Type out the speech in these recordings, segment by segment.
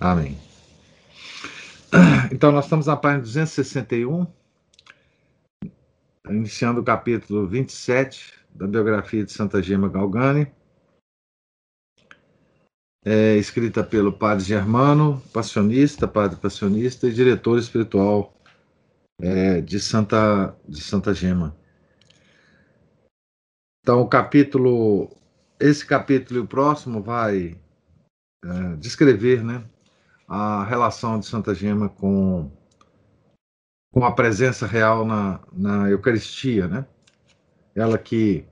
Amém. Então, nós estamos na página 261, iniciando o capítulo 27 da biografia de Santa Gema Galgani, é, escrita pelo padre Germano, passionista, padre passionista e diretor espiritual é, de, Santa, de Santa Gema. Então, o capítulo, esse capítulo e o próximo vai é, descrever, né, a relação de Santa Gema com, com a presença real na, na Eucaristia, né? Ela que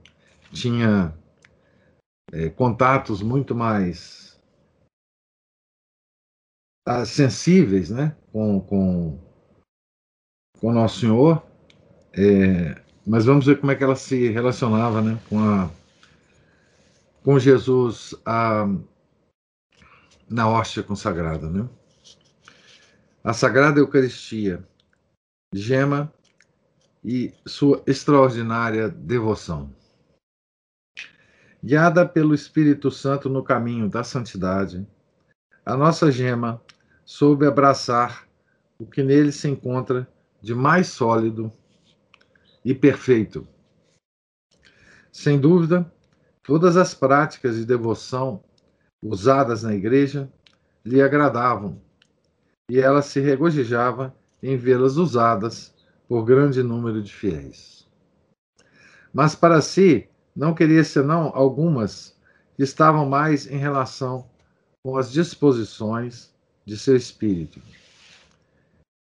tinha é, contatos muito mais ah, sensíveis, né? Com, com, com Nosso Senhor, é, mas vamos ver como é que ela se relacionava, né? Com a com Jesus a na hóstia consagrada. Né? A Sagrada Eucaristia, gema e sua extraordinária devoção. Guiada pelo Espírito Santo no caminho da santidade, a nossa gema soube abraçar o que nele se encontra de mais sólido e perfeito. Sem dúvida, todas as práticas de devoção usadas na igreja lhe agradavam, e ela se regozijava em vê-las usadas por grande número de fiéis. Mas para si, não queria senão algumas que estavam mais em relação com as disposições de seu espírito.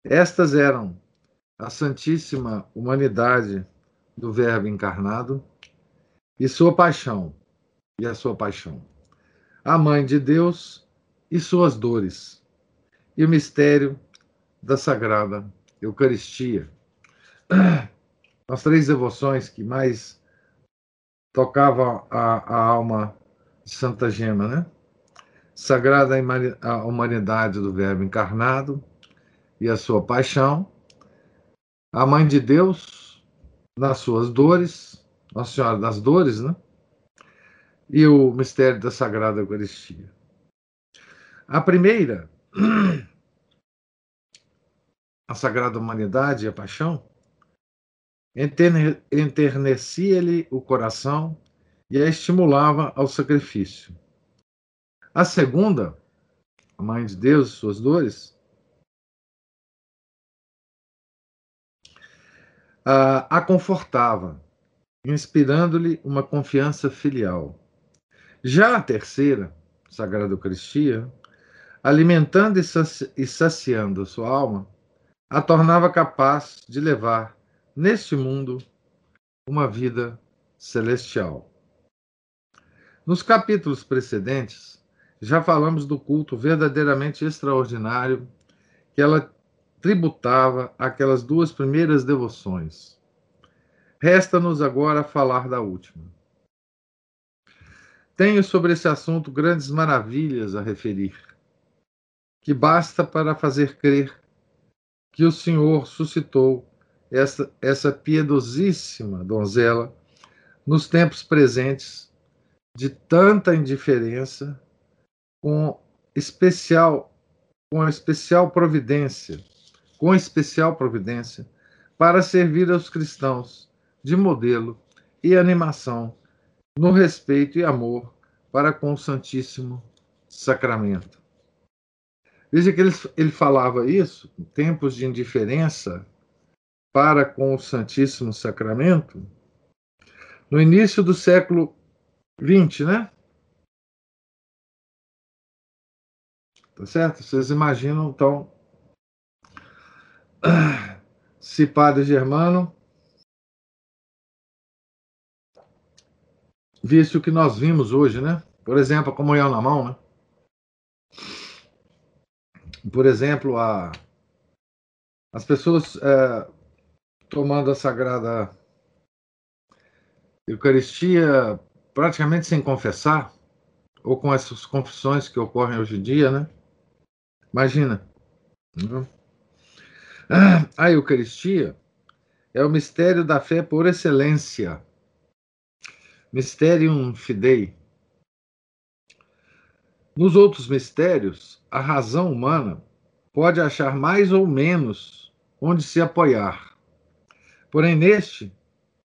Estas eram a Santíssima Humanidade do Verbo encarnado e sua paixão, e a sua paixão a Mãe de Deus e suas dores, e o mistério da Sagrada Eucaristia. As três devoções que mais tocavam a, a alma de Santa Gema, né? Sagrada a humanidade do Verbo encarnado e a sua paixão, a Mãe de Deus nas suas dores, Nossa Senhora das Dores, né? E o mistério da Sagrada Eucaristia. A primeira, a Sagrada Humanidade e a Paixão, enternecia-lhe o coração e a estimulava ao sacrifício. A segunda, a Mãe de Deus e suas dores, a, confortava, inspirando-lhe uma confiança filial. Já a terceira, Sagrada Eucaristia, alimentando e saciando sua alma, a tornava capaz de levar neste mundo uma vida celestial. Nos capítulos precedentes, já falamos do culto verdadeiramente extraordinário que ela tributava àquelas duas primeiras devoções. Resta-nos agora falar da última. Tenho sobre esse assunto grandes maravilhas a referir, que basta para fazer crer que o Senhor suscitou essa, essa piedosíssima donzela nos tempos presentes de tanta indiferença, com especial com especial providência, com especial providência, para servir aos cristãos de modelo e animação no respeito e amor para com o Santíssimo Sacramento. Veja que ele, ele falava isso, em tempos de indiferença para com o Santíssimo Sacramento, no início do século XX, né? Tá certo? Vocês imaginam, então, se Padre Germano visse o que nós vimos hoje, né? Por exemplo, a comunhão na mão, né? por exemplo, a, as pessoas é, tomando a Sagrada Eucaristia praticamente sem confessar, ou com essas confissões que ocorrem hoje em dia, né? Imagina. Né? A Eucaristia é o mistério da fé por excelência. Mysterium Fidei. Nos outros mistérios, a razão humana pode achar mais ou menos onde se apoiar. Porém, neste,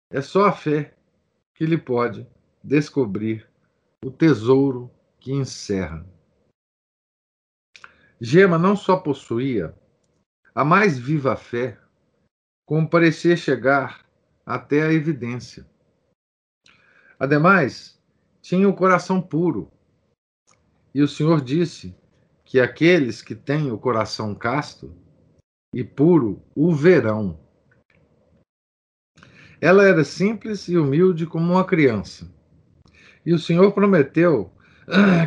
é só a fé que lhe pode descobrir o tesouro que encerra. Gema não só possuía a mais viva fé, como parecia chegar até a evidência. Ademais, tinha o coração puro, e o Senhor disse que aqueles que têm o coração casto e puro o verão. Ela era simples e humilde como uma criança. E o Senhor prometeu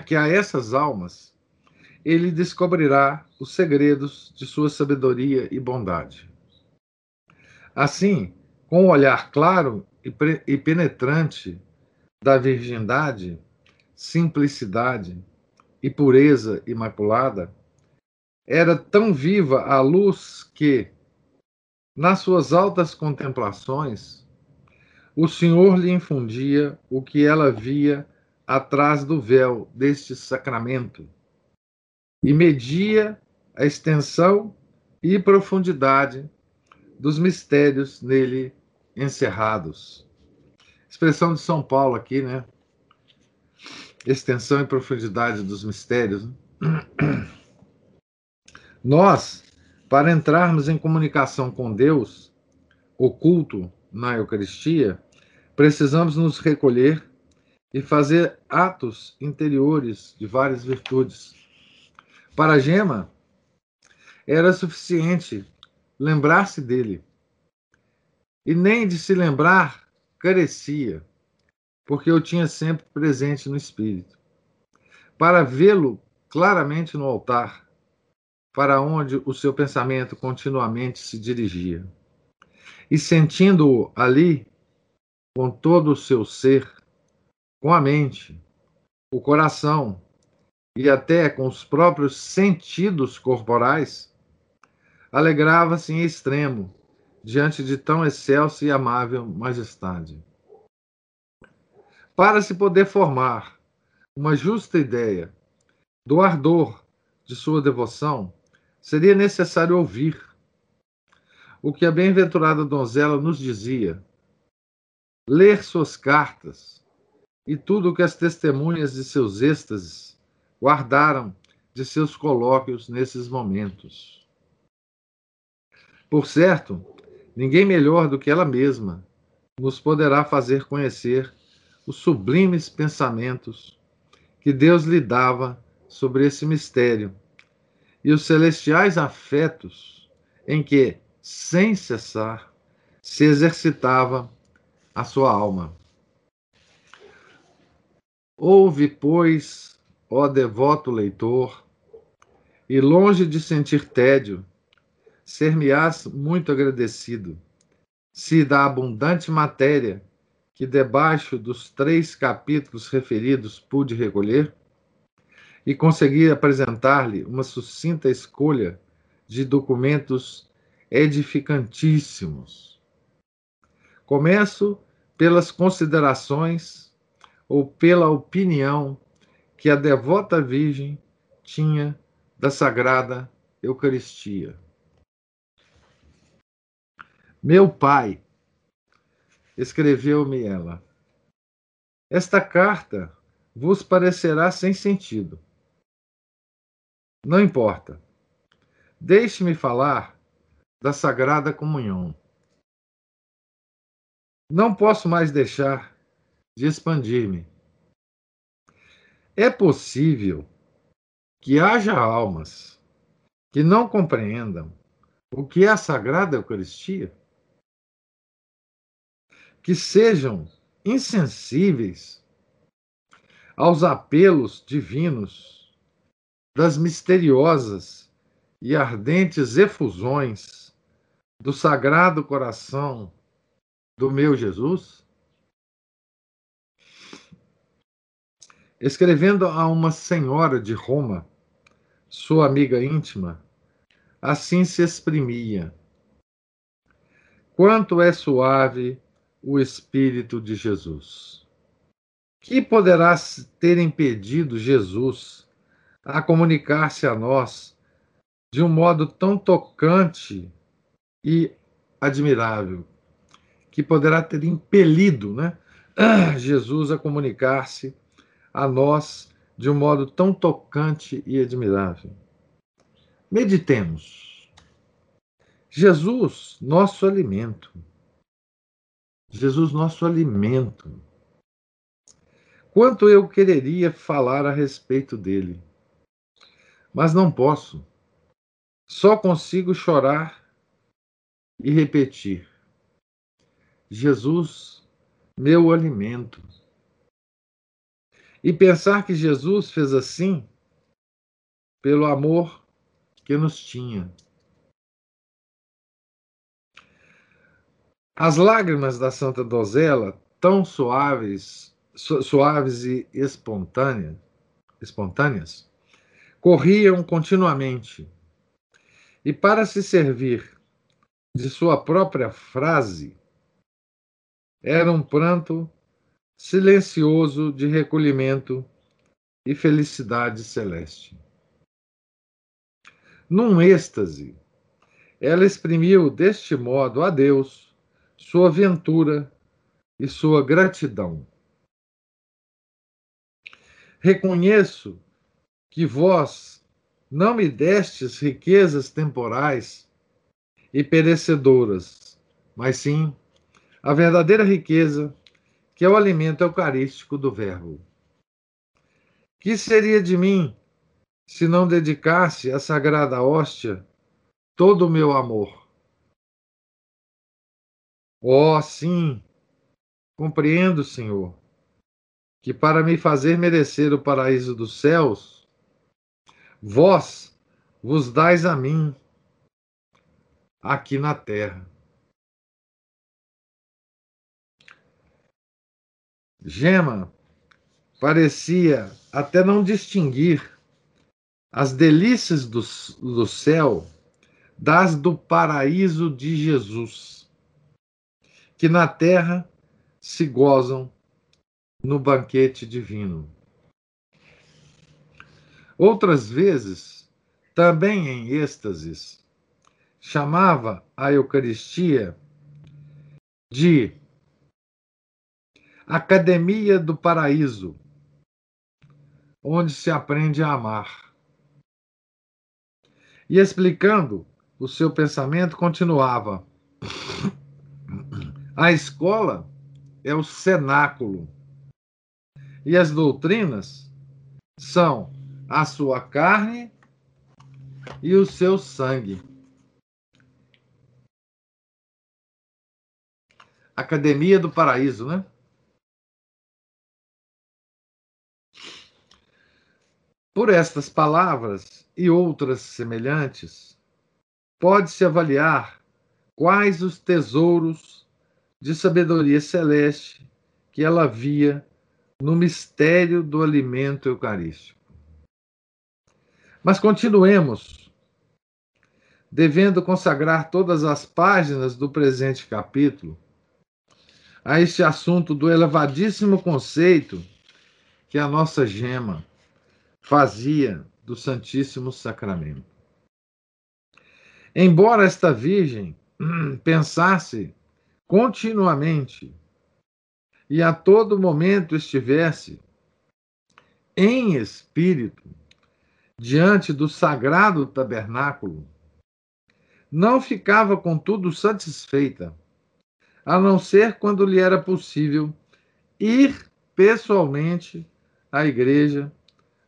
que a essas almas ele descobrirá os segredos de sua sabedoria e bondade. Assim, com um olhar claro e penetrante da virgindade, simplicidade e pureza imaculada, era tão viva a luz que, nas suas altas contemplações, o Senhor lhe infundia o que ela via atrás do véu deste sacramento e media a extensão e profundidade dos mistérios nele encerrados. Expressão de São Paulo aqui, né? Extensão e profundidade dos mistérios. Né? Nós, para entrarmos em comunicação com Deus, oculto na Eucaristia, precisamos nos recolher e fazer atos interiores de várias virtudes. Para Gema, era suficiente lembrar-se dele. E nem de se lembrar carecia, porque eu tinha sempre presente no espírito. Para vê-lo claramente no altar, para onde o seu pensamento continuamente se dirigia e sentindo-o ali, com todo o seu ser, com a mente, o coração e até com os próprios sentidos corporais, alegrava-se em extremo diante de tão excelsa e amável majestade. Para se poder formar uma justa ideia do ardor de sua devoção, seria necessário ouvir o que a bem-aventurada donzela nos dizia, ler suas cartas e tudo o que as testemunhas de seus êxtases guardaram de seus colóquios nesses momentos. Por certo, ninguém melhor do que ela mesma nos poderá fazer conhecer os sublimes pensamentos que Deus lhe dava sobre esse mistério e os celestiais afetos em que sem cessar, se exercitava a sua alma. Ouve, pois, ó devoto leitor, e longe de sentir tédio, ser-me-ás muito agradecido, se da abundante matéria que debaixo dos três capítulos referidos pude recolher, e consegui apresentar-lhe uma sucinta escolha de documentos edificantíssimos. Começo pelas considerações ou pela opinião que a devota Virgem tinha da Sagrada Eucaristia. Meu pai, escreveu-me ela, esta carta vos parecerá sem sentido. Não importa. Deixe-me falar da Sagrada Comunhão. Não posso mais deixar de expandir-me. É possível que haja almas que não compreendam o que é a Sagrada Eucaristia? Que sejam insensíveis aos apelos divinos das misteriosas e ardentes efusões do sagrado coração do meu Jesus? Escrevendo a uma senhora de Roma, sua amiga íntima, assim se exprimia: Quanto é suave o Espírito de Jesus! Que poderá ter impedido Jesus a comunicar-se a nós de um modo tão tocante e admirável, que poderá ter impelido né, Jesus a comunicar-se a nós de um modo tão tocante e admirável. Meditemos. Jesus, nosso alimento. Jesus, nosso alimento. Quanto eu quereria falar a respeito dele, mas não posso. Só consigo chorar e repetir: Jesus, meu alimento. E pensar que Jesus fez assim pelo amor que nos tinha. As lágrimas da Santa Dozela, tão suaves, su suaves e espontâneas, corriam continuamente. E para se servir de sua própria frase, era um pranto silencioso de recolhimento e felicidade celeste. Num êxtase, ela exprimiu deste modo a Deus sua ventura e sua gratidão. Reconheço que vós não me destes riquezas temporais e perecedoras, mas sim a verdadeira riqueza que é o alimento eucarístico do Verbo. Que seria de mim se não dedicasse à sagrada hóstia todo o meu amor? Oh, sim, compreendo, Senhor, que para me fazer merecer o paraíso dos céus, vós vos dais a mim aqui na terra. Gema parecia até não distinguir as delícias do, do céu das do paraíso de Jesus, que na terra se gozam no banquete divino. Outras vezes, também em êxtases, chamava a Eucaristia de Academia do Paraíso, onde se aprende a amar. E explicando o seu pensamento, continuava: A escola é o cenáculo, e as doutrinas são a sua carne e o seu sangue. Academia do Paraíso, né? Por estas palavras e outras semelhantes, pode-se avaliar quais os tesouros de sabedoria celeste que ela via no mistério do alimento eucarístico. Mas continuemos, devendo consagrar todas as páginas do presente capítulo a este assunto do elevadíssimo conceito que a nossa gema fazia do Santíssimo Sacramento. Embora esta Virgem pensasse continuamente e a todo momento estivesse em espírito diante do sagrado tabernáculo, não ficava, contudo, satisfeita, a não ser quando lhe era possível ir pessoalmente à igreja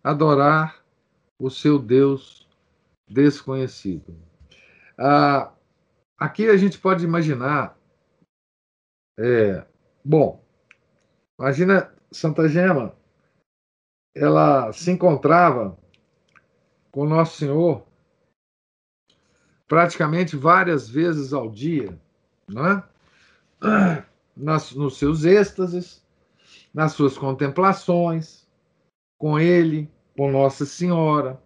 adorar o seu Deus desconhecido. Ah, aqui a gente pode imaginar. É, bom, imagina Santa Gema, ela se encontrava com Nosso Senhor praticamente várias vezes ao dia, né? Nas, nos seus êxtases, nas suas contemplações, com ele, com Nossa Senhora,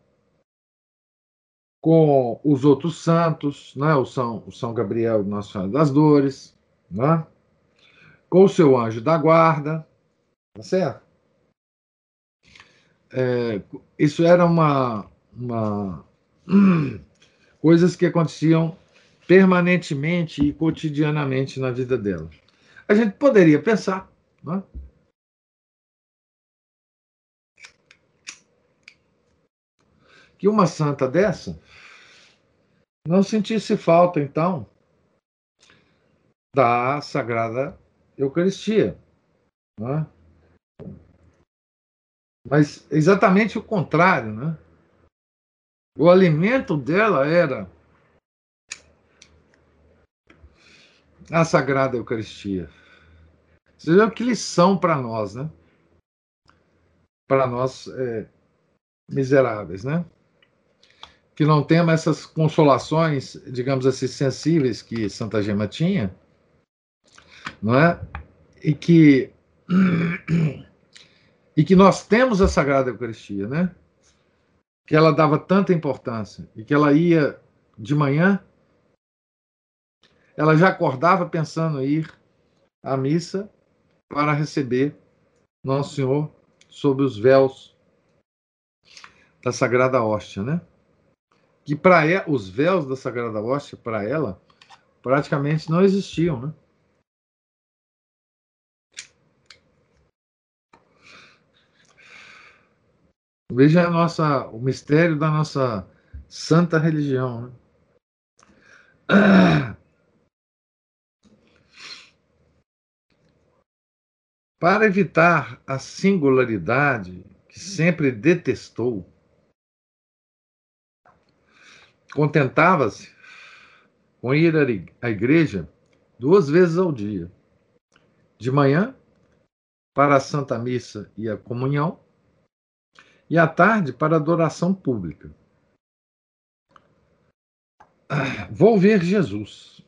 com os outros santos, né? o, São, o São Gabriel Nossa Senhora das Dores, né? Com o seu anjo da guarda, tá certo? É, isso era uma, uma coisas que aconteciam permanentemente e cotidianamente na vida dela. A gente poderia pensar, né? que uma santa dessa não sentisse falta, então, da Sagrada Eucaristia. Né? Mas exatamente o contrário, né? O alimento dela era a Sagrada Eucaristia. Você vê que lição para nós, né? Para nós é, miseráveis, né? Que não temos essas consolações, digamos assim, sensíveis que Santa Gema tinha, não é? E que e que nós temos a Sagrada Eucaristia, né? Que ela dava tanta importância e que ela ia de manhã, ela já acordava pensando em ir à missa para receber Nosso Senhor sob os véus da Sagrada Hóstia, né? Que para os véus da Sagrada Hóstia para ela praticamente não existiam, né? Veja a nossa, o mistério da nossa santa religião. Né? Para evitar a singularidade que sempre detestou, contentava-se com ir à igreja duas vezes ao dia. De manhã, para a Santa Missa e a comunhão, e à tarde para adoração pública. Vou ver Jesus.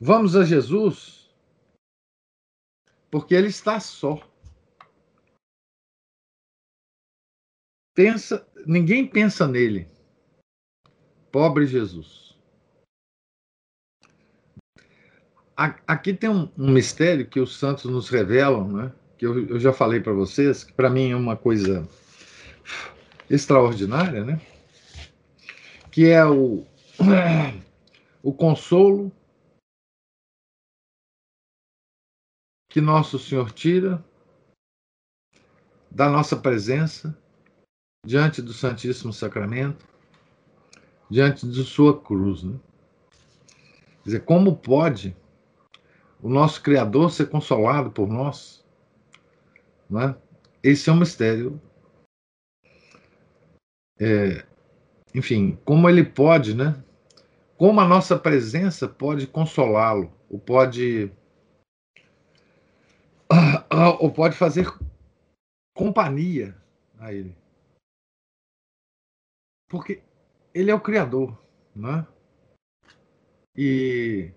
Vamos a Jesus porque ele está só. Pensa, ninguém pensa nele. Pobre Jesus. Aqui tem um, um mistério que os santos nos revelam, né? Que eu, eu já falei para vocês, que para mim é uma coisa extraordinária, né? Que é o, o consolo que Nosso Senhor tira da nossa presença diante do Santíssimo Sacramento, diante de Sua cruz. Né? Quer dizer, como pode o nosso Criador ser consolado por nós? Né? Esse é um mistério. É, enfim, como ele pode, né? Como a nossa presença pode consolá-lo, ou pode, ou pode fazer companhia a ele. Porque ele é o Criador, né? E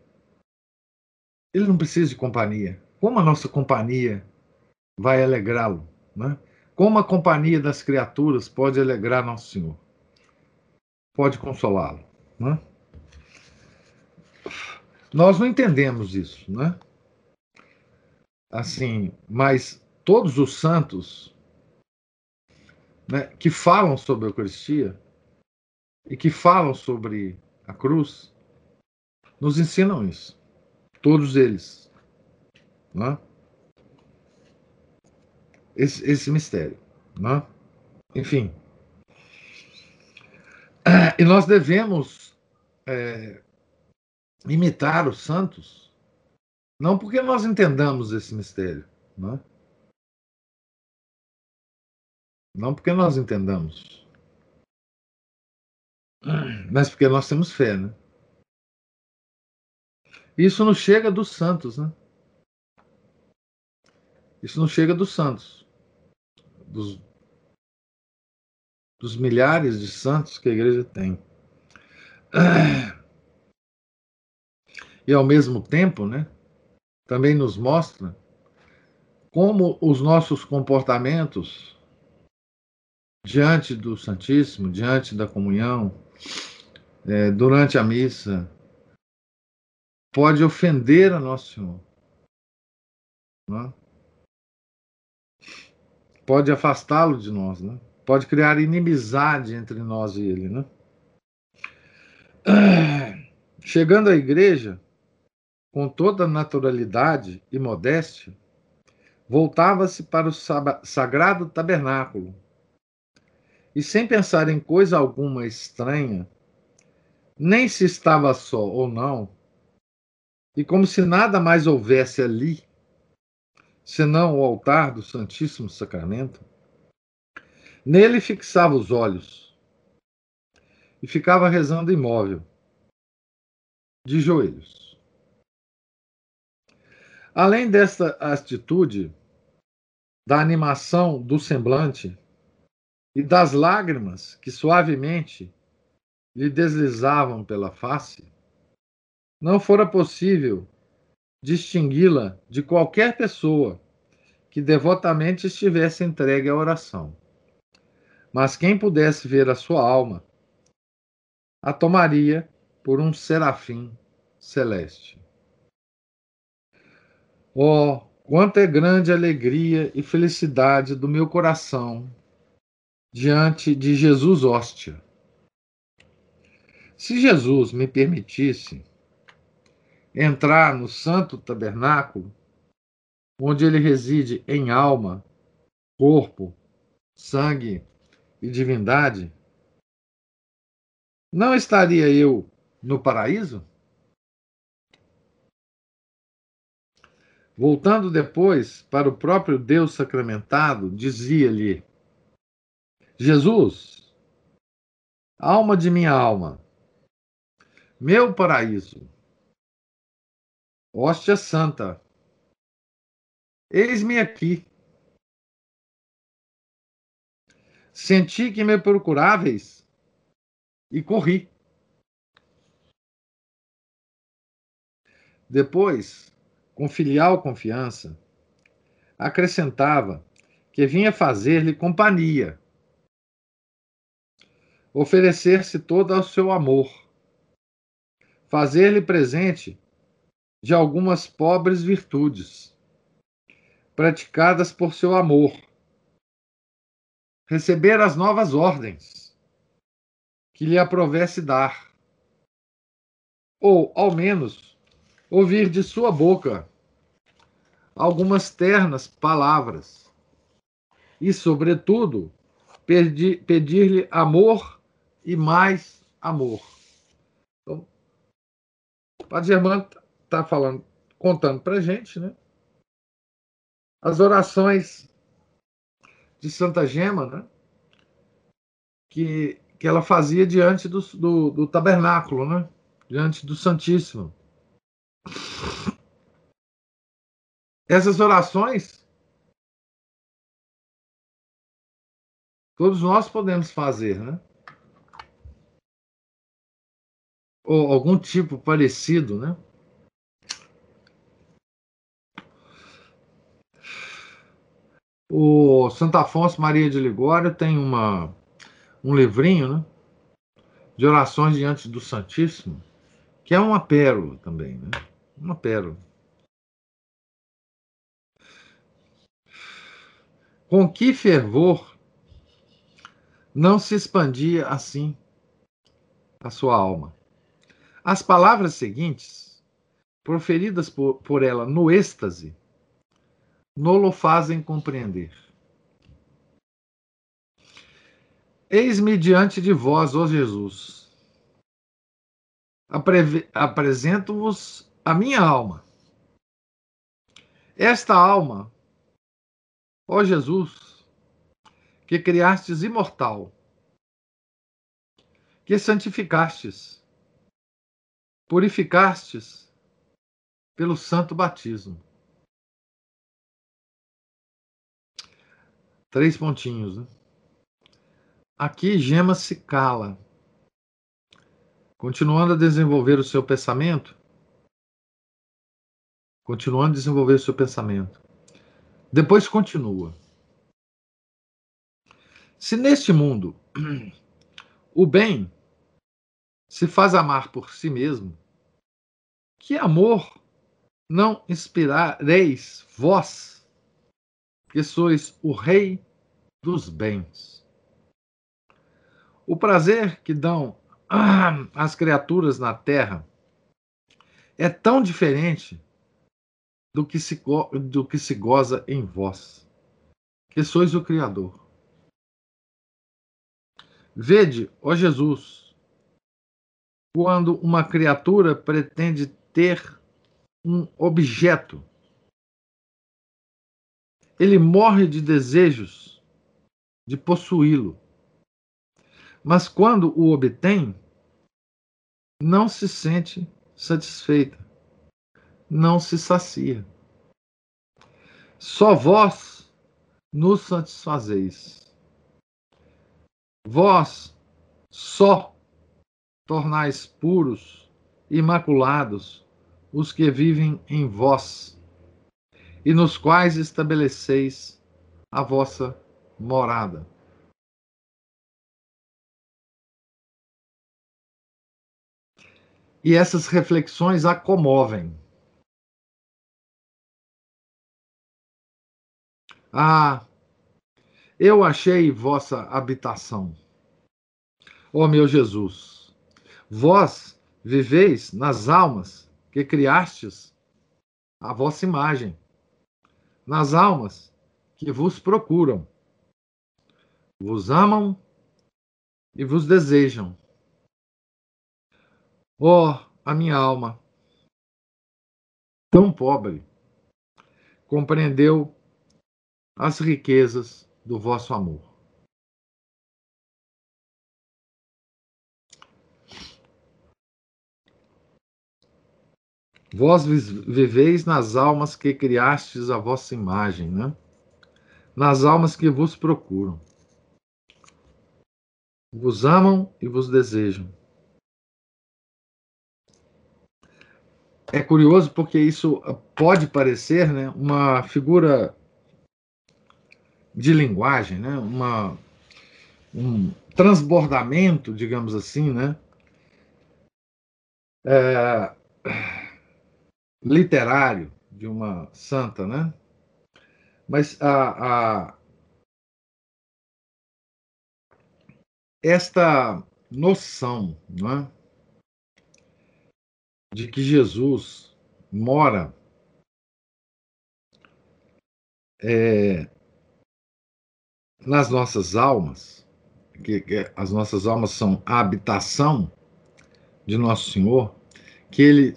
ele não precisa de companhia. Como a nossa companhia vai alegrá-lo. Né? Como a companhia das criaturas pode alegrar Nosso Senhor? Pode consolá-lo. Né? Nós não entendemos isso, né? Assim, mas todos os santos né, que falam sobre a Eucaristia e que falam sobre a cruz nos ensinam isso. Todos eles. Né? Esse, esse mistério. Né? Enfim. E nós devemos é, imitar os santos, não porque nós entendamos esse mistério, né? não porque nós entendamos, mas porque nós temos fé. Né? Isso não chega dos santos, né? Isso não chega dos santos dos, dos milhares de santos que a igreja tem. E ao mesmo tempo, né, também nos mostra como os nossos comportamentos diante do Santíssimo, diante da comunhão, é, durante a missa, pode ofender a Nosso Senhor. Né? Pode afastá-lo de nós, né? pode criar inimizade entre nós e ele. Né? Chegando à igreja, com toda naturalidade e modéstia, voltava-se para o sagrado tabernáculo e, sem pensar em coisa alguma estranha, nem se estava só ou não, e como se nada mais houvesse ali, senão o altar do Santíssimo Sacramento, nele fixava os olhos e ficava rezando imóvel, de joelhos. Além desta atitude, da animação do semblante e das lágrimas que suavemente lhe deslizavam pela face, não fora possível distingui-la de qualquer pessoa que devotamente estivesse entregue à oração. Mas quem pudesse ver a sua alma, a tomaria por um serafim celeste. Oh, quanto é grande alegria e felicidade do meu coração diante de Jesus hóstia. Se Jesus me permitisse entrar no santo tabernáculo, onde ele reside em alma, corpo, sangue e divindade, não estaria eu no paraíso? Voltando depois para o próprio Deus sacramentado, dizia-lhe: Jesus, alma de minha alma, meu paraíso, Hóstia Santa, eis-me aqui. Senti que me procuráveis e corri. Depois, com filial confiança, acrescentava que vinha fazer-lhe companhia, oferecer-se todo ao seu amor, fazer-lhe presente de algumas pobres virtudes, praticadas por seu amor, receber as novas ordens que lhe aprovesse dar, ou, ao menos, ouvir de sua boca algumas ternas palavras e, sobretudo, pedir-lhe amor e mais amor. Então, Padre Germano está falando, contando para gente, né? As orações de Santa Gema, né? Que, que ela fazia diante do, do, do tabernáculo, né? Diante do Santíssimo. Essas orações todos nós podemos fazer, né? Ou algum tipo parecido, né? O Santo Afonso Maria de Ligório tem uma, um livrinho, né? De orações diante do Santíssimo, que é uma pérola também, né? Uma pérola. Com que fervor não se expandia assim a sua alma. As palavras seguintes, proferidas por, por ela no êxtase, nolo fazem compreender. Eis-me diante de vós, ó Jesus. Apresento-vos a minha alma. Esta alma, ó Jesus, que criastes imortal, que santificastes, purificastes pelo santo batismo Três pontinhos. Né? Aqui Gema se cala. Continuando a desenvolver o seu pensamento, continuando a desenvolver o seu pensamento. Depois continua. Se neste mundo o bem se faz amar por si mesmo, que amor não inspirareis vós, que sois o rei dos bens? O prazer que dão as criaturas na terra é tão diferente do que se, do que se goza em vós, que sois o Criador. Vede, ó Jesus, quando uma criatura pretende ter um objeto, ele morre de desejos de possuí-lo. Mas quando o obtém, não se sente satisfeita, não se sacia. Só vós nos satisfazeis. Vós só tornais puros, imaculados, os que vivem em vós, e nos quais estabeleceis a vossa morada. E essas reflexões a comovem. Ah, eu achei vossa habitação. Ó oh, meu Jesus, vós viveis nas almas que criastes a vossa imagem, nas almas que vos procuram, vos amam e vos desejam Ó, oh, a minha alma, tão pobre, compreendeu as riquezas do vosso amor. Vós viveis nas almas que criastes a vossa imagem, né? nas almas que vos procuram. Vos amam e vos desejam. é curioso porque isso pode parecer né, uma figura de linguagem, né, uma, um transbordamento, digamos assim, né, é, literário de uma santa, né? Mas a, a, esta noção, não é? de que Jesus mora é, nas nossas almas, que, que, as nossas almas são a habitação de Nosso Senhor, que ele,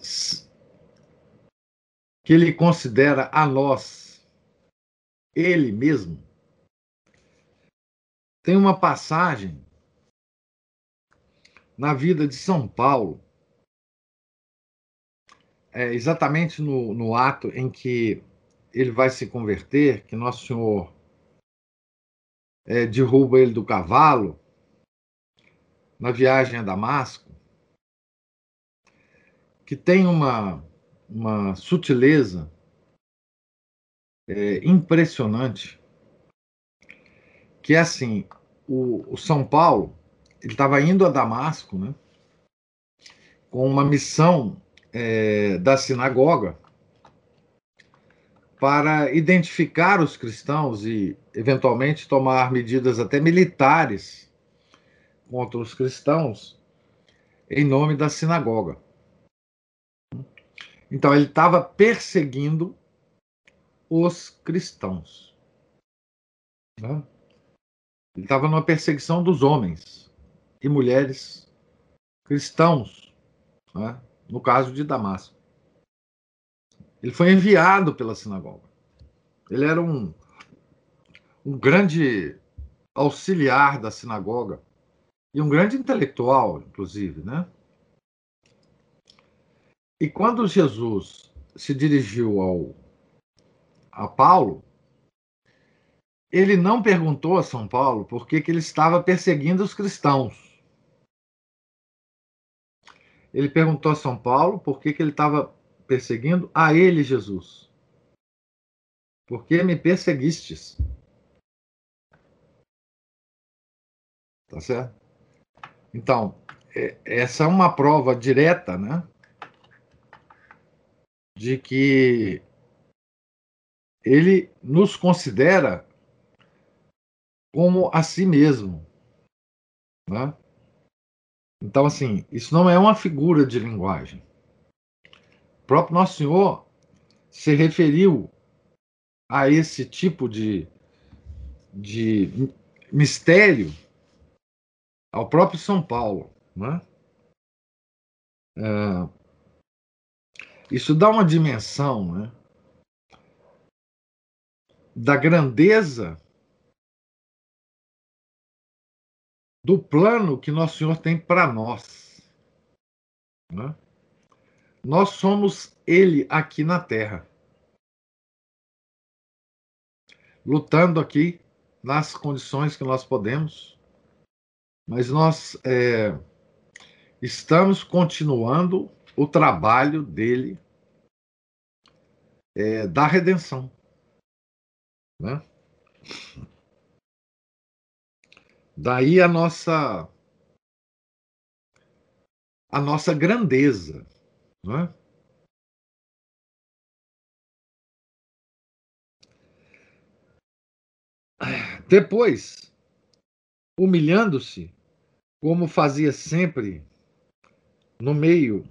que ele considera a nós, ele mesmo. Tem uma passagem na vida de São Paulo é, exatamente no, no ato em que ele vai se converter, que Nosso Senhor é, derruba ele do cavalo, na viagem a Damasco, que tem uma, uma sutileza é, impressionante, que é assim, o, o São Paulo, ele estava indo a Damasco, né, com uma missão é, da sinagoga para identificar os cristãos e, eventualmente, tomar medidas até militares contra os cristãos em nome da sinagoga. Então, ele estava perseguindo os cristãos. Né? Ele estava numa perseguição dos homens e mulheres cristãos. Né? no caso de Damasco. Ele foi enviado pela sinagoga. Ele era um, um grande auxiliar da sinagoga e um grande intelectual, inclusive, né? E quando Jesus se dirigiu ao a Paulo, ele não perguntou a São Paulo por que, que ele estava perseguindo os cristãos. ele perguntou a São Paulo por que, que ele estava perseguindo a ele, Jesus. Por que me perseguistes? Tá certo? Então, é, essa é uma prova direta, né? De que ele nos considera como a si mesmo. Né? Então, assim, isso não é uma figura de linguagem. O próprio Nosso Senhor se referiu a esse tipo de, de mistério ao próprio São Paulo. Né? É, isso dá uma dimensão né, da grandeza do plano que Nosso Senhor tem para nós. Né? Nós somos Ele aqui na Terra, lutando aqui nas condições que nós podemos, mas nós é, estamos continuando o trabalho dele é, da redenção. Né? Daí a nossa a nossa grandeza, não é? Depois, humilhando-se, como fazia sempre, no meio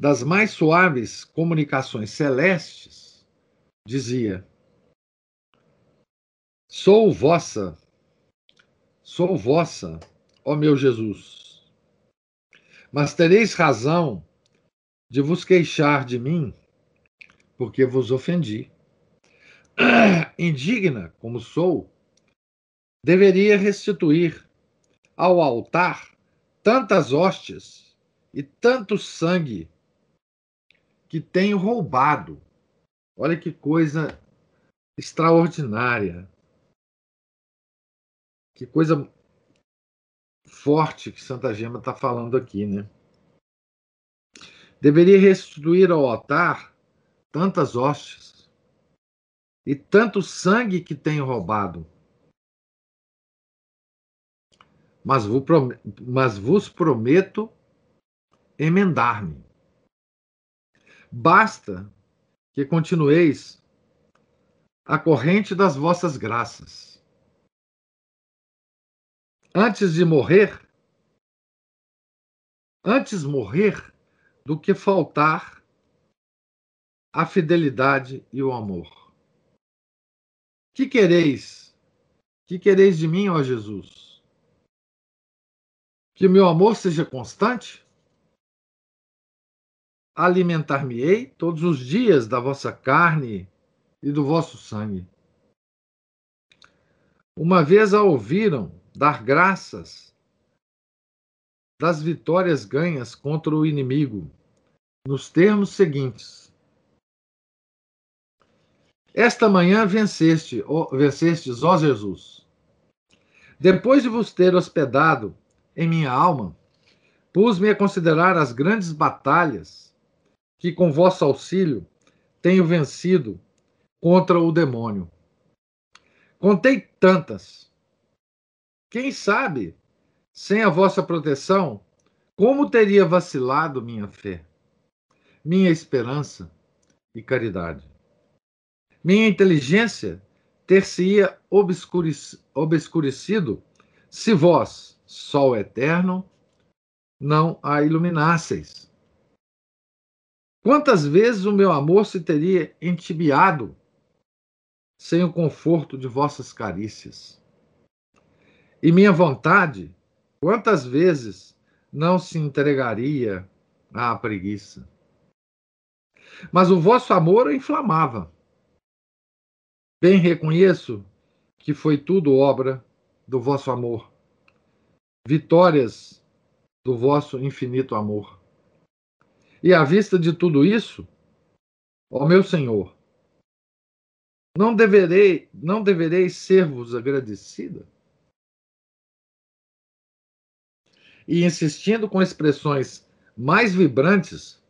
das mais suaves comunicações celestes, dizia: Sou vossa Sou vossa, ó meu Jesus. Mas tereis razão de vos queixar de mim, porque vos ofendi. Indigna como sou, deveria restituir ao altar tantas hóstias e tanto sangue que tenho roubado. Olha que coisa extraordinária. Que coisa forte que Santa Gema está falando aqui, né? Deveria restituir ao altar tantas hostes e tanto sangue que tenho roubado. Mas vos, prometo emendar-me. Basta que continueis a corrente das vossas graças antes de morrer, antes morrer do que faltar a fidelidade e o amor. Que quereis? Que quereis de mim, ó Jesus? Que o meu amor seja constante? Alimentar-me-ei todos os dias da vossa carne e do vosso sangue. Uma vez a ouviram dar graças das vitórias ganhas contra o inimigo, nos termos seguintes: Esta manhã venceste, ó, vencestes, ó Jesus. Depois de vos ter hospedado em minha alma, pus-me a considerar as grandes batalhas que, com vosso auxílio, tenho vencido contra o demônio. Contei tantas quem sabe, sem a vossa proteção, como teria vacilado minha fé, minha esperança e caridade? Minha inteligência ter-se-ia obscurecido se vós, Sol eterno, não a iluminasseis. Quantas vezes o meu amor se teria entibiado sem o conforto de vossas carícias? E minha vontade, quantas vezes não se entregaria à preguiça? Mas o vosso amor inflamava. Bem reconheço que foi tudo obra do vosso amor, vitórias do vosso infinito amor. E à vista de tudo isso, ó meu Senhor, não deverei, não deverei ser-vos agradecida? e insistindo com expressões mais vibrantes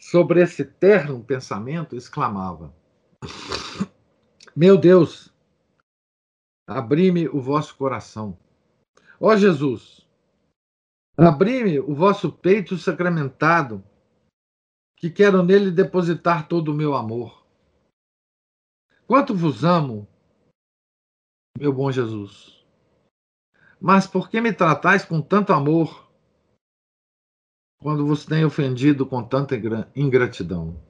sobre esse terno pensamento, exclamava: Meu Deus, abri-me o vosso coração. Ó Jesus, abri-me o vosso peito sacramentado, que quero nele depositar todo o meu amor. Quanto vos amo, meu bom Jesus. Mas por que me tratais com tanto amor quando vos tenho ofendido com tanta ingratidão?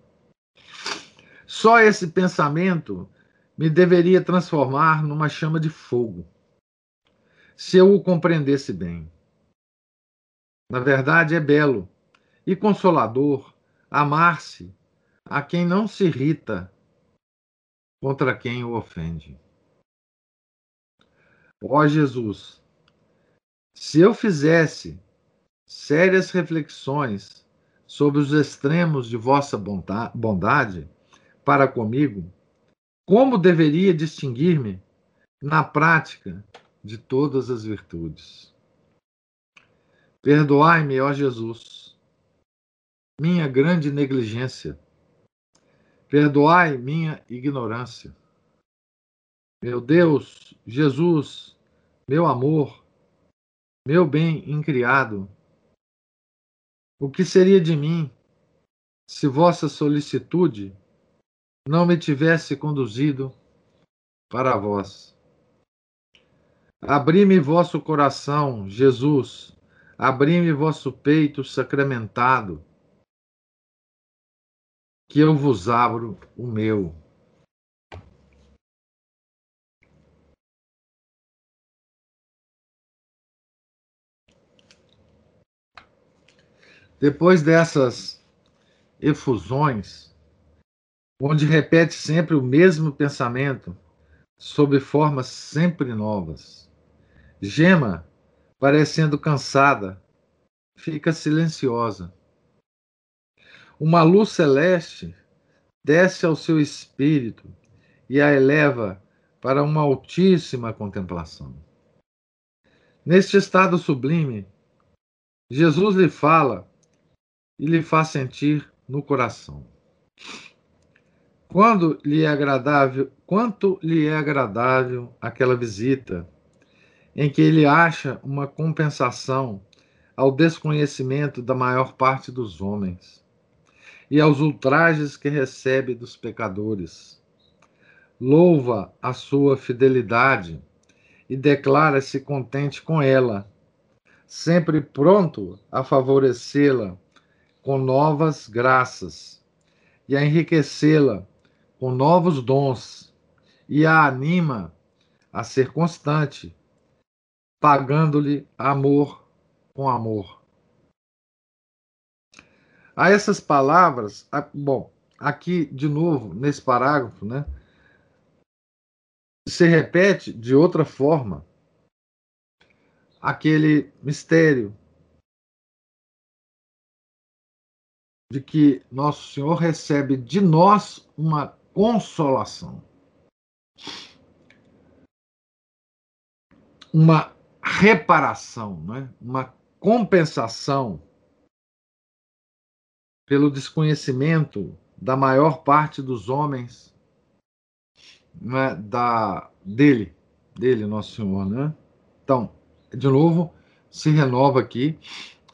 Só esse pensamento me deveria transformar numa chama de fogo, se eu o compreendesse bem. Na verdade, é belo e consolador amar-se a quem não se irrita contra quem o ofende. Ó Jesus, se eu fizesse sérias reflexões sobre os extremos de vossa bondade para comigo, como deveria distinguir-me na prática de todas as virtudes? Perdoai-me, ó Jesus, minha grande negligência. Perdoai minha ignorância. Meu Deus, Jesus, meu amor, meu bem incriado, o que seria de mim se vossa solicitude não me tivesse conduzido para vós? Abri-me vosso coração, Jesus, abri-me vosso peito sacramentado, que eu vos abro o meu. Depois dessas efusões, onde repete sempre o mesmo pensamento, sob formas sempre novas, Gema, parecendo cansada, fica silenciosa. Uma luz celeste desce ao seu espírito e a eleva para uma altíssima contemplação. Neste estado sublime, Jesus lhe fala e lhe faz sentir no coração. Quando lhe é agradável, quanto lhe é agradável aquela visita em que ele acha uma compensação ao desconhecimento da maior parte dos homens e aos ultrajes que recebe dos pecadores. Louva a sua fidelidade e declara-se contente com ela, sempre pronto a favorecê-la com novas graças e a enriquecê-la com novos dons e a anima a ser constante, pagando-lhe amor com amor. A essas palavras, bom, aqui de novo nesse parágrafo, né, se repete de outra forma aquele mistério de que Nosso Senhor recebe de nós uma consolação, uma reparação, né? uma compensação pelo desconhecimento da maior parte dos homens né? da dele, dele, Nosso Senhor, né? Então, de novo, se renova aqui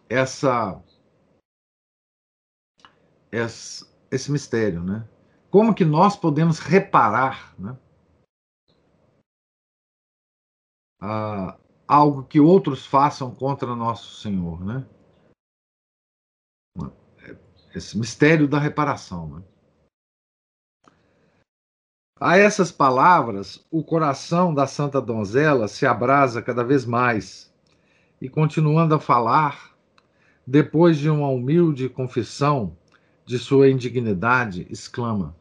essa esse, esse mistério, né? Como que nós podemos reparar, né? Ah, algo que outros façam contra nosso Senhor, né? Esse mistério da reparação, né? A essas palavras, o coração da santa donzela se abrasa cada vez mais e, continuando a falar, depois de uma humilde confissão, de sua indignidade, exclama: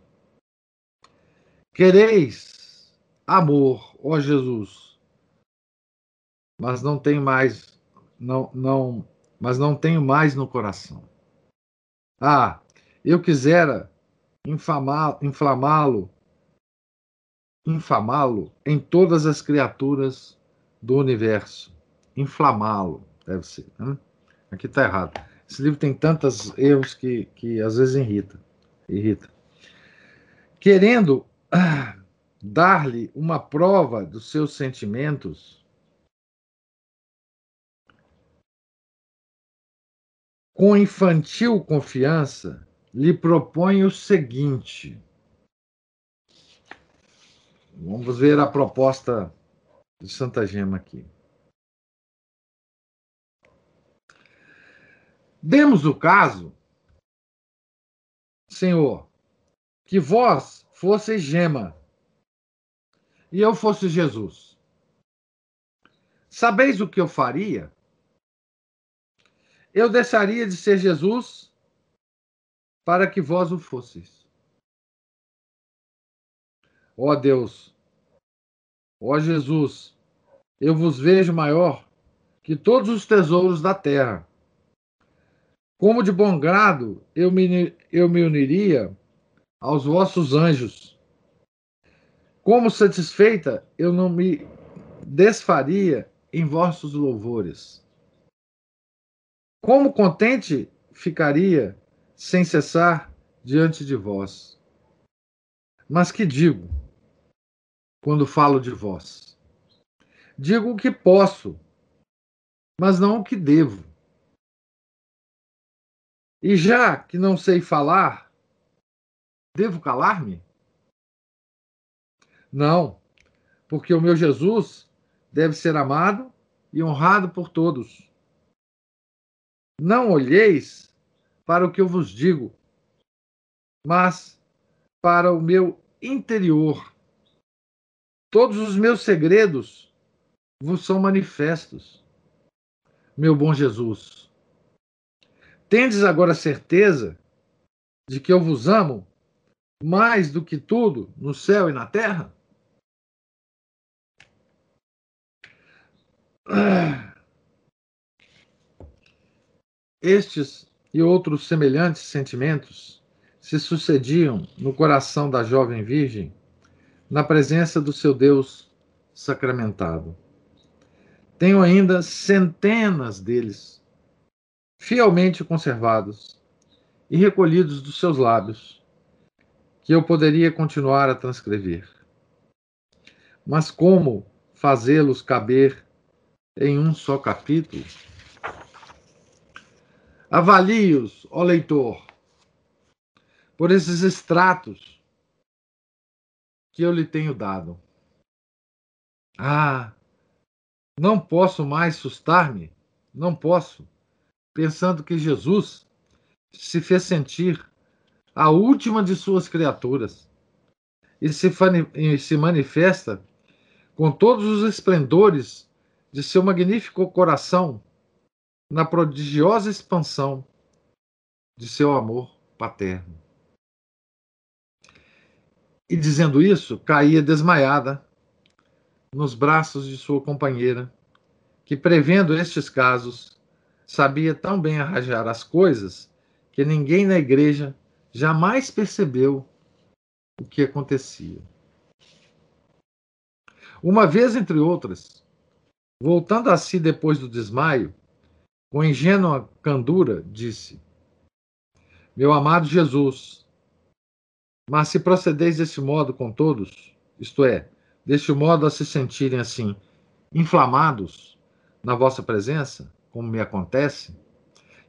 Quereis amor, ó Jesus, mas não tenho mais, não, não, mas não tenho mais no coração. Ah, eu quisera inflamá-lo, infamá-lo em todas as criaturas do universo. Inflamá-lo, deve ser. Né? Aqui está errado. Esse livro tem tantos erros que, que às vezes irrita. irrita. Querendo ah, dar-lhe uma prova dos seus sentimentos, com infantil confiança, lhe propõe o seguinte. Vamos ver a proposta de Santa Gema aqui. Demos o caso, Senhor, que vós fosseis Gema e eu fosse Jesus. Sabeis o que eu faria? Eu deixaria de ser Jesus para que vós o fosseis. Ó Deus, ó Jesus, eu vos vejo maior que todos os tesouros da terra. Como de bom grado eu me, eu me uniria aos vossos anjos. Como satisfeita eu não me desfaria em vossos louvores. Como contente ficaria sem cessar diante de vós. Mas que digo quando falo de vós? Digo o que posso, mas não o que devo. E já que não sei falar, devo calar-me? Não, porque o meu Jesus deve ser amado e honrado por todos. Não olheis para o que eu vos digo, mas para o meu interior. Todos os meus segredos vos são manifestos, meu bom Jesus. Tendes agora certeza de que eu vos amo mais do que tudo no céu e na terra? Estes e outros semelhantes sentimentos se sucediam no coração da jovem virgem na presença do seu Deus sacramentado. Tenho ainda centenas deles, fielmente conservados e recolhidos dos seus lábios, que eu poderia continuar a transcrever. Mas como fazê-los caber em um só capítulo? Avalie-os, ó leitor, por esses extratos que eu lhe tenho dado. Ah, não posso mais sustar-me, não posso, pensando que Jesus se fez sentir a última de suas criaturas e se, e se manifesta com todos os esplendores de seu magnífico coração na prodigiosa expansão de seu amor paterno. E dizendo isso, caía desmaiada nos braços de sua companheira, que, prevendo estes casos, sabia tão bem arranjar as coisas que ninguém na igreja jamais percebeu o que acontecia. Uma vez, entre outras, voltando a si depois do desmaio, com ingênua candura, disse: Meu amado Jesus, mas se procedeis deste modo com todos, isto é, deste modo a se sentirem assim, inflamados na vossa presença, como me acontece,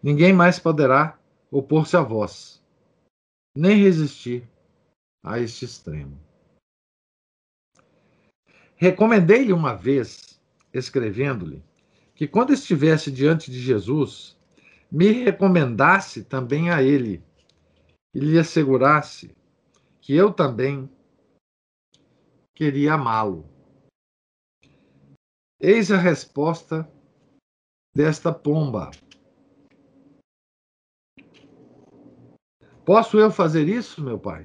ninguém mais poderá opor-se a vós, nem resistir a este extremo. Recomendei-lhe uma vez, escrevendo-lhe, que quando estivesse diante de Jesus, me recomendasse também a ele e lhe assegurasse que eu também queria amá-lo. Eis a resposta desta pomba. Posso eu fazer isso, meu pai?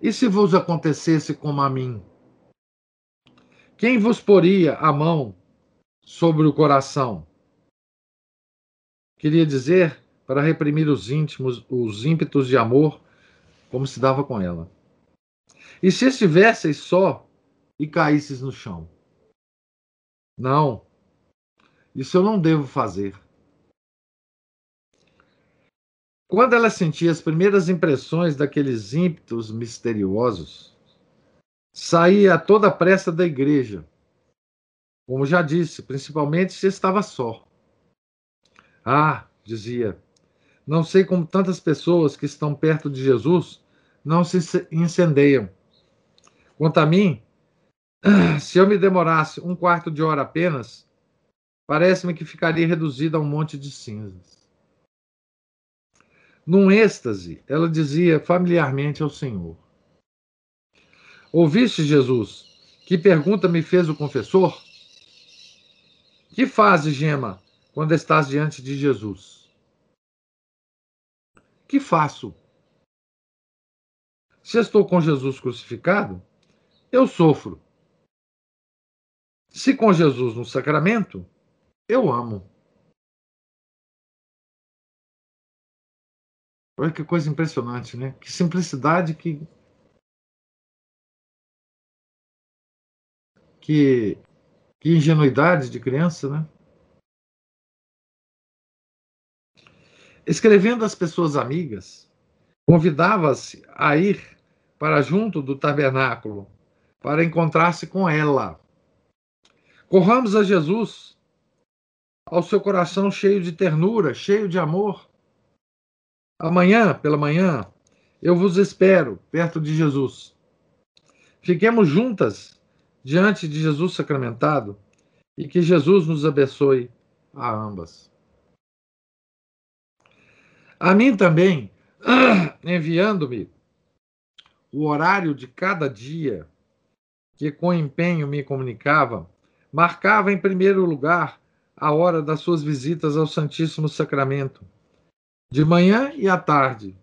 E se vos acontecesse como a mim? Quem vos poria a mão sobre o coração? Queria dizer para reprimir os íntimos, os ímpetos de amor, como se dava com ela. E se estivesseis só e caísseis no chão? Não. Isso eu não devo fazer. Quando ela sentia as primeiras impressões daqueles ímpetos misteriosos, saía a toda pressa da igreja. Como já disse, principalmente se estava só. Ah, dizia, não sei como tantas pessoas que estão perto de Jesus não se incendeiam. Quanto a mim, se eu me demorasse um quarto de hora apenas, parece-me que ficaria reduzida a um monte de cinzas. Num êxtase, ela dizia familiarmente ao Senhor: Ouviste, Jesus, que pergunta me fez o confessor? Que fazes, Gema, quando estás diante de Jesus? Que faço? Se estou com Jesus crucificado, eu sofro. Se com Jesus no sacramento, eu amo. Olha que coisa impressionante, né? Que simplicidade, que. Que, que ingenuidade de criança, né? Escrevendo às pessoas amigas, convidava-se a ir para junto do tabernáculo para encontrar-se com ela. Corramos a Jesus, ao seu coração cheio de ternura, cheio de amor Amanhã, pela manhã, eu vos espero perto de Jesus. Fiquemos juntas diante de Jesus sacramentado e que Jesus nos abençoe a ambas. A mim também, enviando-me o horário de cada dia, que com empenho me comunicava, marcava em primeiro lugar a hora das suas visitas ao Santíssimo Sacramento de manhã e à tarde,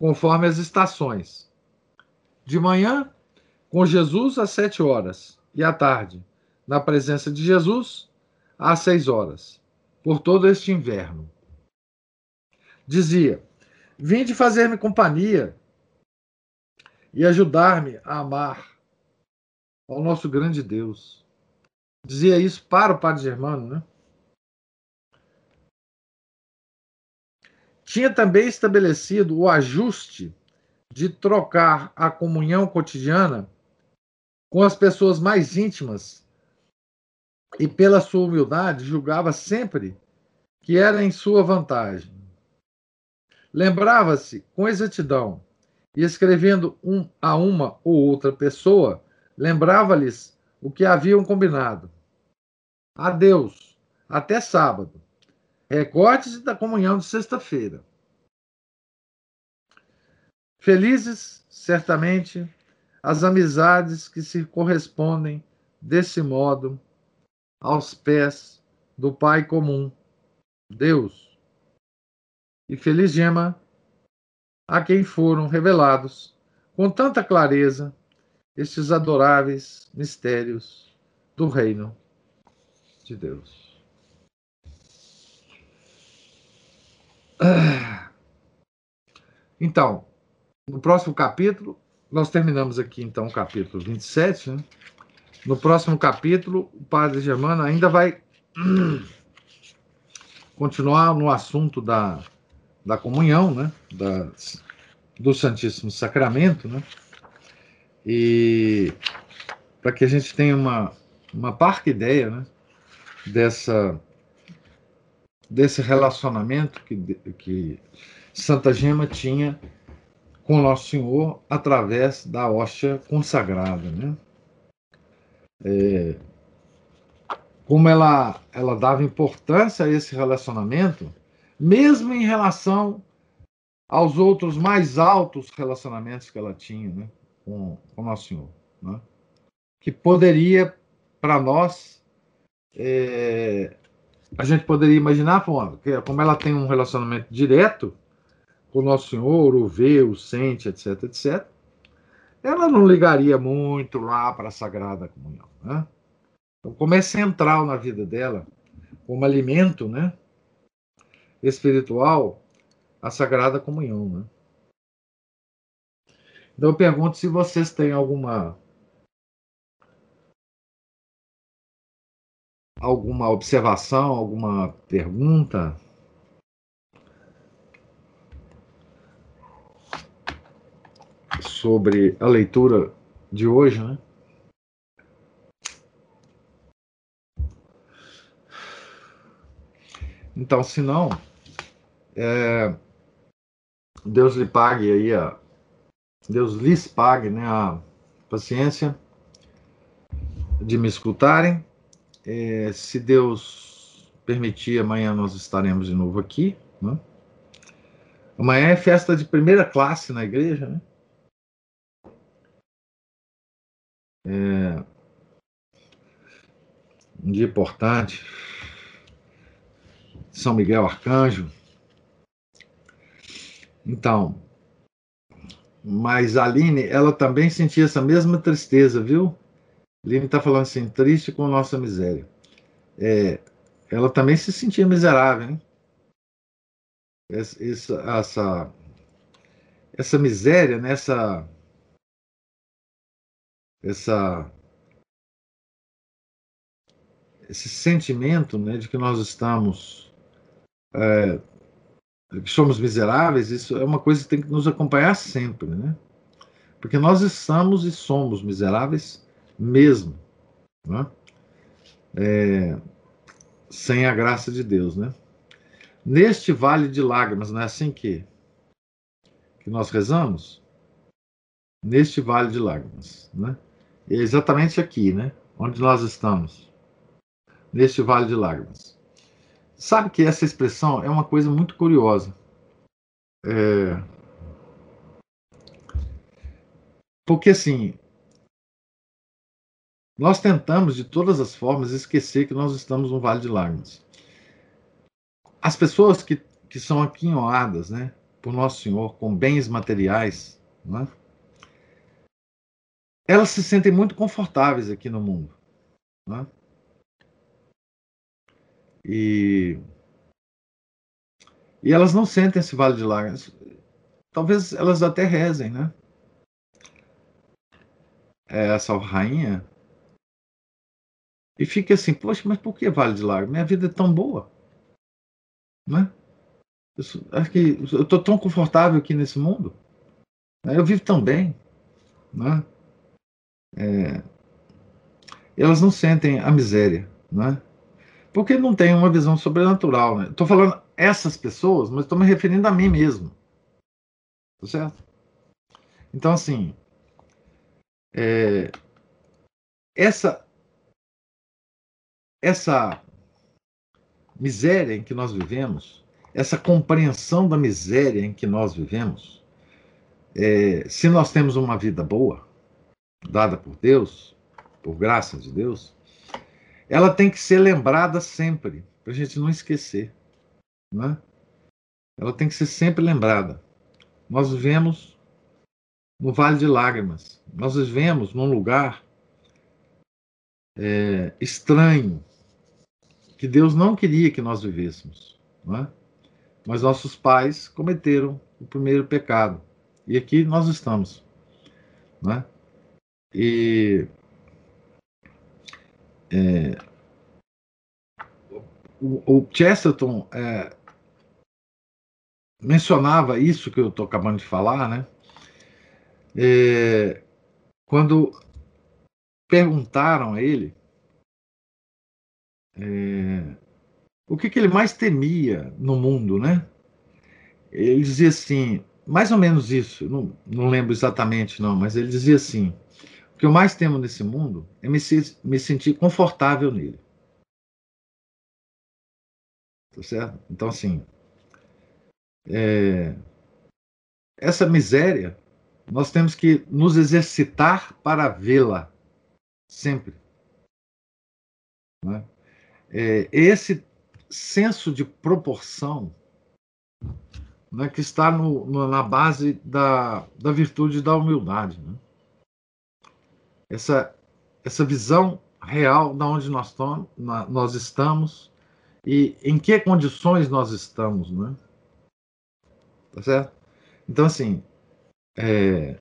conforme as estações. De manhã, com Jesus às sete horas, e à tarde, na presença de Jesus, às seis horas, por todo este inverno. Dizia: Vinde fazer-me companhia e ajudar-me a amar ao nosso grande Deus. Dizia isso para o Padre Germano, né? Tinha também estabelecido o ajuste de trocar a comunhão cotidiana com as pessoas mais íntimas e, pela sua humildade, julgava sempre que era em sua vantagem. Lembrava-se com exatidão e, escrevendo um a uma ou outra pessoa, lembrava-lhes o que haviam combinado. Adeus, até sábado. Recortes da comunhão de sexta-feira. Felizes, certamente, as amizades que se correspondem desse modo aos pés do Pai comum, Deus. E feliz gema a quem foram revelados com tanta clareza estes adoráveis mistérios do reino de Deus. Então, no próximo capítulo, nós terminamos aqui então o capítulo 27. Né? No próximo capítulo, o padre Germano ainda vai continuar no assunto da, da comunhão, né? Da, do Santíssimo Sacramento, né? E para que a gente tenha uma, uma parca ideia né? dessa desse relacionamento que, que Santa Gema tinha com Nosso Senhor através da hóstia consagrada, né? É, como ela, ela dava importância a esse relacionamento, mesmo em relação aos outros mais altos relacionamentos que ela tinha né, com, com Nosso Senhor. Né? Que poderia, para nós, é, a gente poderia imaginar, como ela tem um relacionamento direto o Nosso Senhor, o vê, o sente, etc, etc, ela não ligaria muito lá para a Sagrada Comunhão. Né? Então, como é central na vida dela, como alimento né, espiritual, a Sagrada Comunhão. Né? Então eu pergunto se vocês têm alguma alguma observação, alguma pergunta? Sobre a leitura de hoje, né? Então, se não, é, Deus lhe pague aí a. Deus lhes pague né, a paciência de me escutarem. É, se Deus permitir, amanhã nós estaremos de novo aqui. Né? Amanhã é festa de primeira classe na igreja, né? É um dia importante. São Miguel Arcanjo. Então, mas a Aline, ela também sentia essa mesma tristeza, viu? Aline está falando assim, triste com nossa miséria. É, ela também se sentia miserável, hein? Essa, essa, essa miséria, né? Essa, esse sentimento né, de que nós estamos é, que somos miseráveis, isso é uma coisa que tem que nos acompanhar sempre, né? Porque nós estamos e somos miseráveis mesmo, né? É, sem a graça de Deus, né? Neste vale de lágrimas, não é assim que, que nós rezamos? Neste vale de lágrimas, né? É exatamente aqui, né? Onde nós estamos. Neste vale de lágrimas. Sabe que essa expressão é uma coisa muito curiosa. É... Porque assim, nós tentamos de todas as formas esquecer que nós estamos no Vale de Lágrimas. As pessoas que, que são aquinhoadas né, por Nosso Senhor com bens materiais, né, elas se sentem muito confortáveis aqui no mundo. Né? E, e elas não sentem esse vale de lágrimas. Talvez elas até rezem, né? É, essa rainha. E fica assim, poxa, mas por que vale de lágrimas? Minha vida é tão boa. Né? Eu, acho que eu estou tão confortável aqui nesse mundo. Né? Eu vivo tão bem. Né? É, elas não sentem a miséria. Né? Porque não tem uma visão sobrenatural. Né? Estou falando essas pessoas, mas estou me referindo a mim mesmo. Tá certo? Então, assim, é, essa, essa miséria em que nós vivemos, essa compreensão da miséria em que nós vivemos, é, se nós temos uma vida boa, dada por Deus, por graça de Deus, ela tem que ser lembrada sempre, para a gente não esquecer. Né? Ela tem que ser sempre lembrada. Nós vivemos no Vale de Lágrimas. Nós vivemos num lugar é, estranho, que Deus não queria que nós vivêssemos. Não é? Mas nossos pais cometeram o primeiro pecado. E aqui nós estamos. Não é? E é, o, o, Chesterton é, mencionava isso que eu estou acabando de falar, né? É, quando perguntaram a ele é, o que, que, ele mais temia no mundo, né? Ele dizia assim, mais ou menos isso, não, não lembro exatamente não, mas ele dizia assim: que eu mais temo nesse mundo é me, me sentir confortável nele. Tá certo? Então, assim, é, essa miséria, nós temos que nos exercitar para vê-la sempre. Né? É, esse senso de proporção né, que está no, no, na base da, da virtude da humildade. Né? Essa, essa visão real de onde nós, nós estamos e em que condições nós estamos, né? Tá certo? Então, assim, é,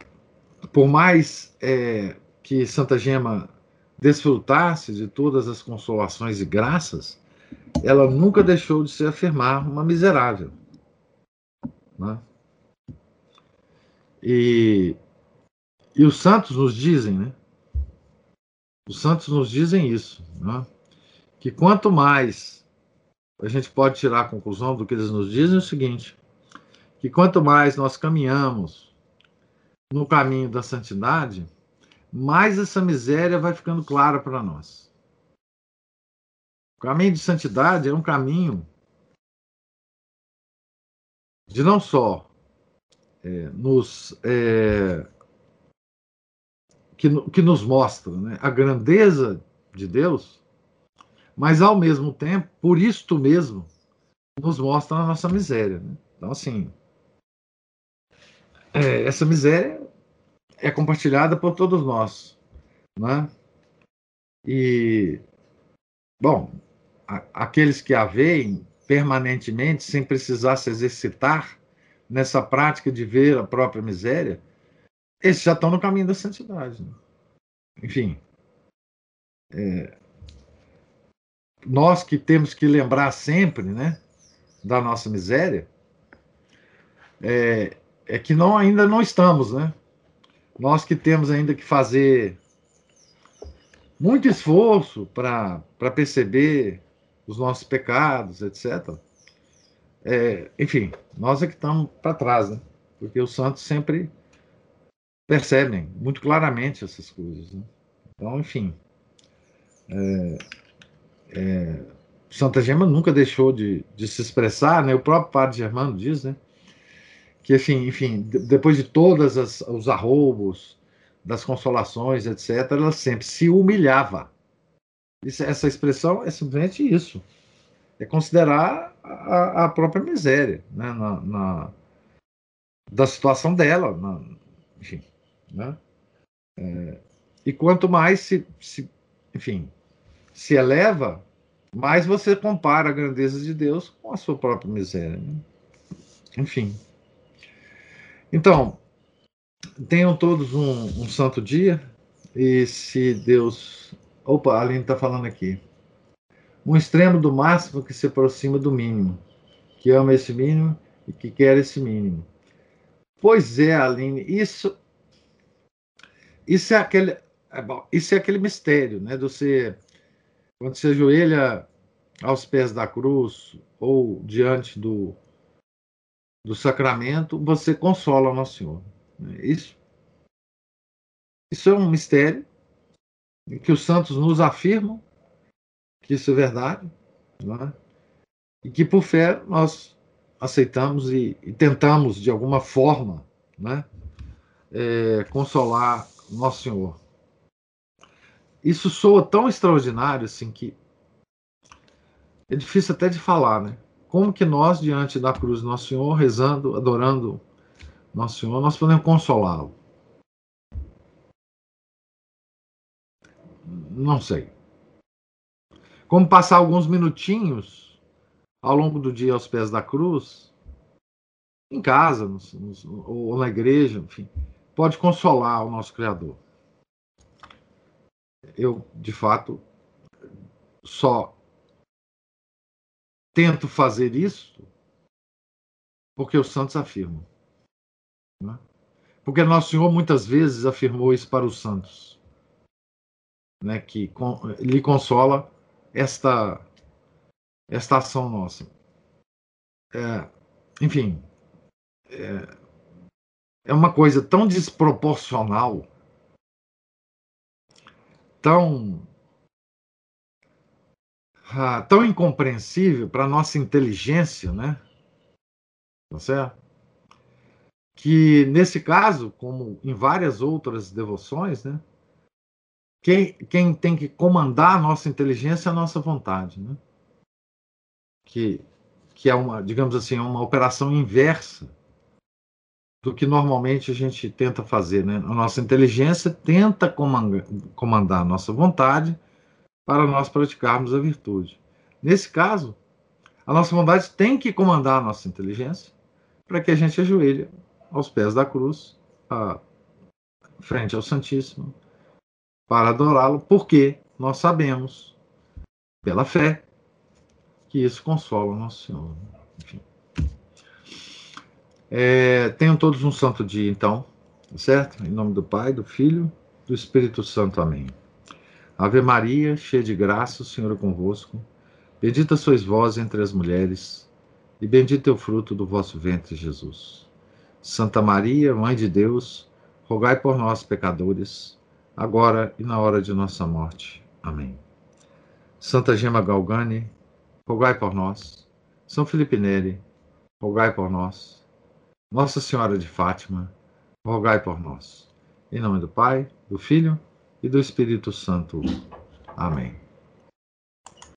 por mais é, que Santa Gema desfrutar-se de todas as consolações e graças, ela nunca deixou de se afirmar uma miserável. Né? E, e os santos nos dizem, né? Os santos nos dizem isso, né? que quanto mais a gente pode tirar a conclusão do que eles nos dizem é o seguinte, que quanto mais nós caminhamos no caminho da santidade, mais essa miséria vai ficando clara para nós. O caminho de santidade é um caminho de não só é, nos é, que, que nos mostra né, a grandeza de Deus, mas ao mesmo tempo, por isto mesmo, nos mostra a nossa miséria. Né? Então, assim, é, essa miséria é compartilhada por todos nós, né? E, bom, a, aqueles que a veem permanentemente, sem precisar se exercitar nessa prática de ver a própria miséria, esses já estão no caminho da santidade. Né? Enfim, é, nós que temos que lembrar sempre, né, da nossa miséria, é, é que não, ainda não estamos, né? Nós que temos ainda que fazer muito esforço para perceber os nossos pecados, etc. É, enfim, nós é que estamos para trás, né? Porque os santos sempre percebem muito claramente essas coisas. Né? Então, enfim. É, é, Santa Gema nunca deixou de, de se expressar, né? O próprio Padre Germano diz, né? Que, enfim, enfim depois de todos os arroubos, das consolações, etc., ela sempre se humilhava. Isso, essa expressão é simplesmente isso. É considerar a, a própria miséria, né? Na, na da situação dela, na, enfim. Né? É, e quanto mais se, se, enfim, se eleva, mais você compara a grandeza de Deus com a sua própria miséria. Né? Enfim. Então, tenham todos um, um, santo dia. E se Deus. Opa, a Aline está falando aqui. Um extremo do máximo que se aproxima do mínimo. Que ama esse mínimo e que quer esse mínimo. Pois é, Aline, isso isso é aquele, é isso é aquele mistério, né? De você, quando você ajoelha aos pés da cruz ou diante do, do sacramento, você consola Nosso Senhor. Né? Isso, isso é um mistério que os santos nos afirmam que isso é verdade, é? e que por fé nós aceitamos e, e tentamos de alguma forma, né, é, consolar nosso Senhor. Isso soa tão extraordinário assim que é difícil até de falar, né? Como que nós, diante da cruz do Nosso Senhor, rezando, adorando Nosso Senhor, nós podemos consolá-lo? Não sei. Como passar alguns minutinhos ao longo do dia aos pés da cruz, em casa, ou na igreja, enfim, pode consolar o nosso Criador. Eu, de fato, só tento fazer isso porque os santos afirmam. Né? Porque Nosso Senhor muitas vezes afirmou isso para os santos, né? que com, lhe consola esta, esta ação nossa. É, enfim, é, é uma coisa tão desproporcional, tão ah, tão incompreensível para nossa inteligência, né? Tá certo? Que nesse caso, como em várias outras devoções, né? Quem, quem tem que comandar a nossa inteligência é a nossa vontade, né? Que, que é uma, digamos assim, uma operação inversa do que normalmente a gente tenta fazer. Né? A nossa inteligência tenta comandar a nossa vontade para nós praticarmos a virtude. Nesse caso, a nossa vontade tem que comandar a nossa inteligência para que a gente ajoelhe aos pés da cruz, a, frente ao Santíssimo, para adorá-lo, porque nós sabemos, pela fé, que isso consola o nosso Senhor. Enfim. É, tenham todos um santo dia, então, certo? Em nome do Pai, do Filho, do Espírito Santo. Amém. Ave Maria, cheia de graça, o Senhor é convosco. Bendita sois vós entre as mulheres, e bendito é o fruto do vosso ventre, Jesus. Santa Maria, Mãe de Deus, rogai por nós, pecadores, agora e na hora de nossa morte. Amém. Santa Gema Galgani, rogai por nós. São Felipe Neri, rogai por nós. Nossa Senhora de Fátima, rogai por nós. Em nome do Pai, do Filho e do Espírito Santo. Amém.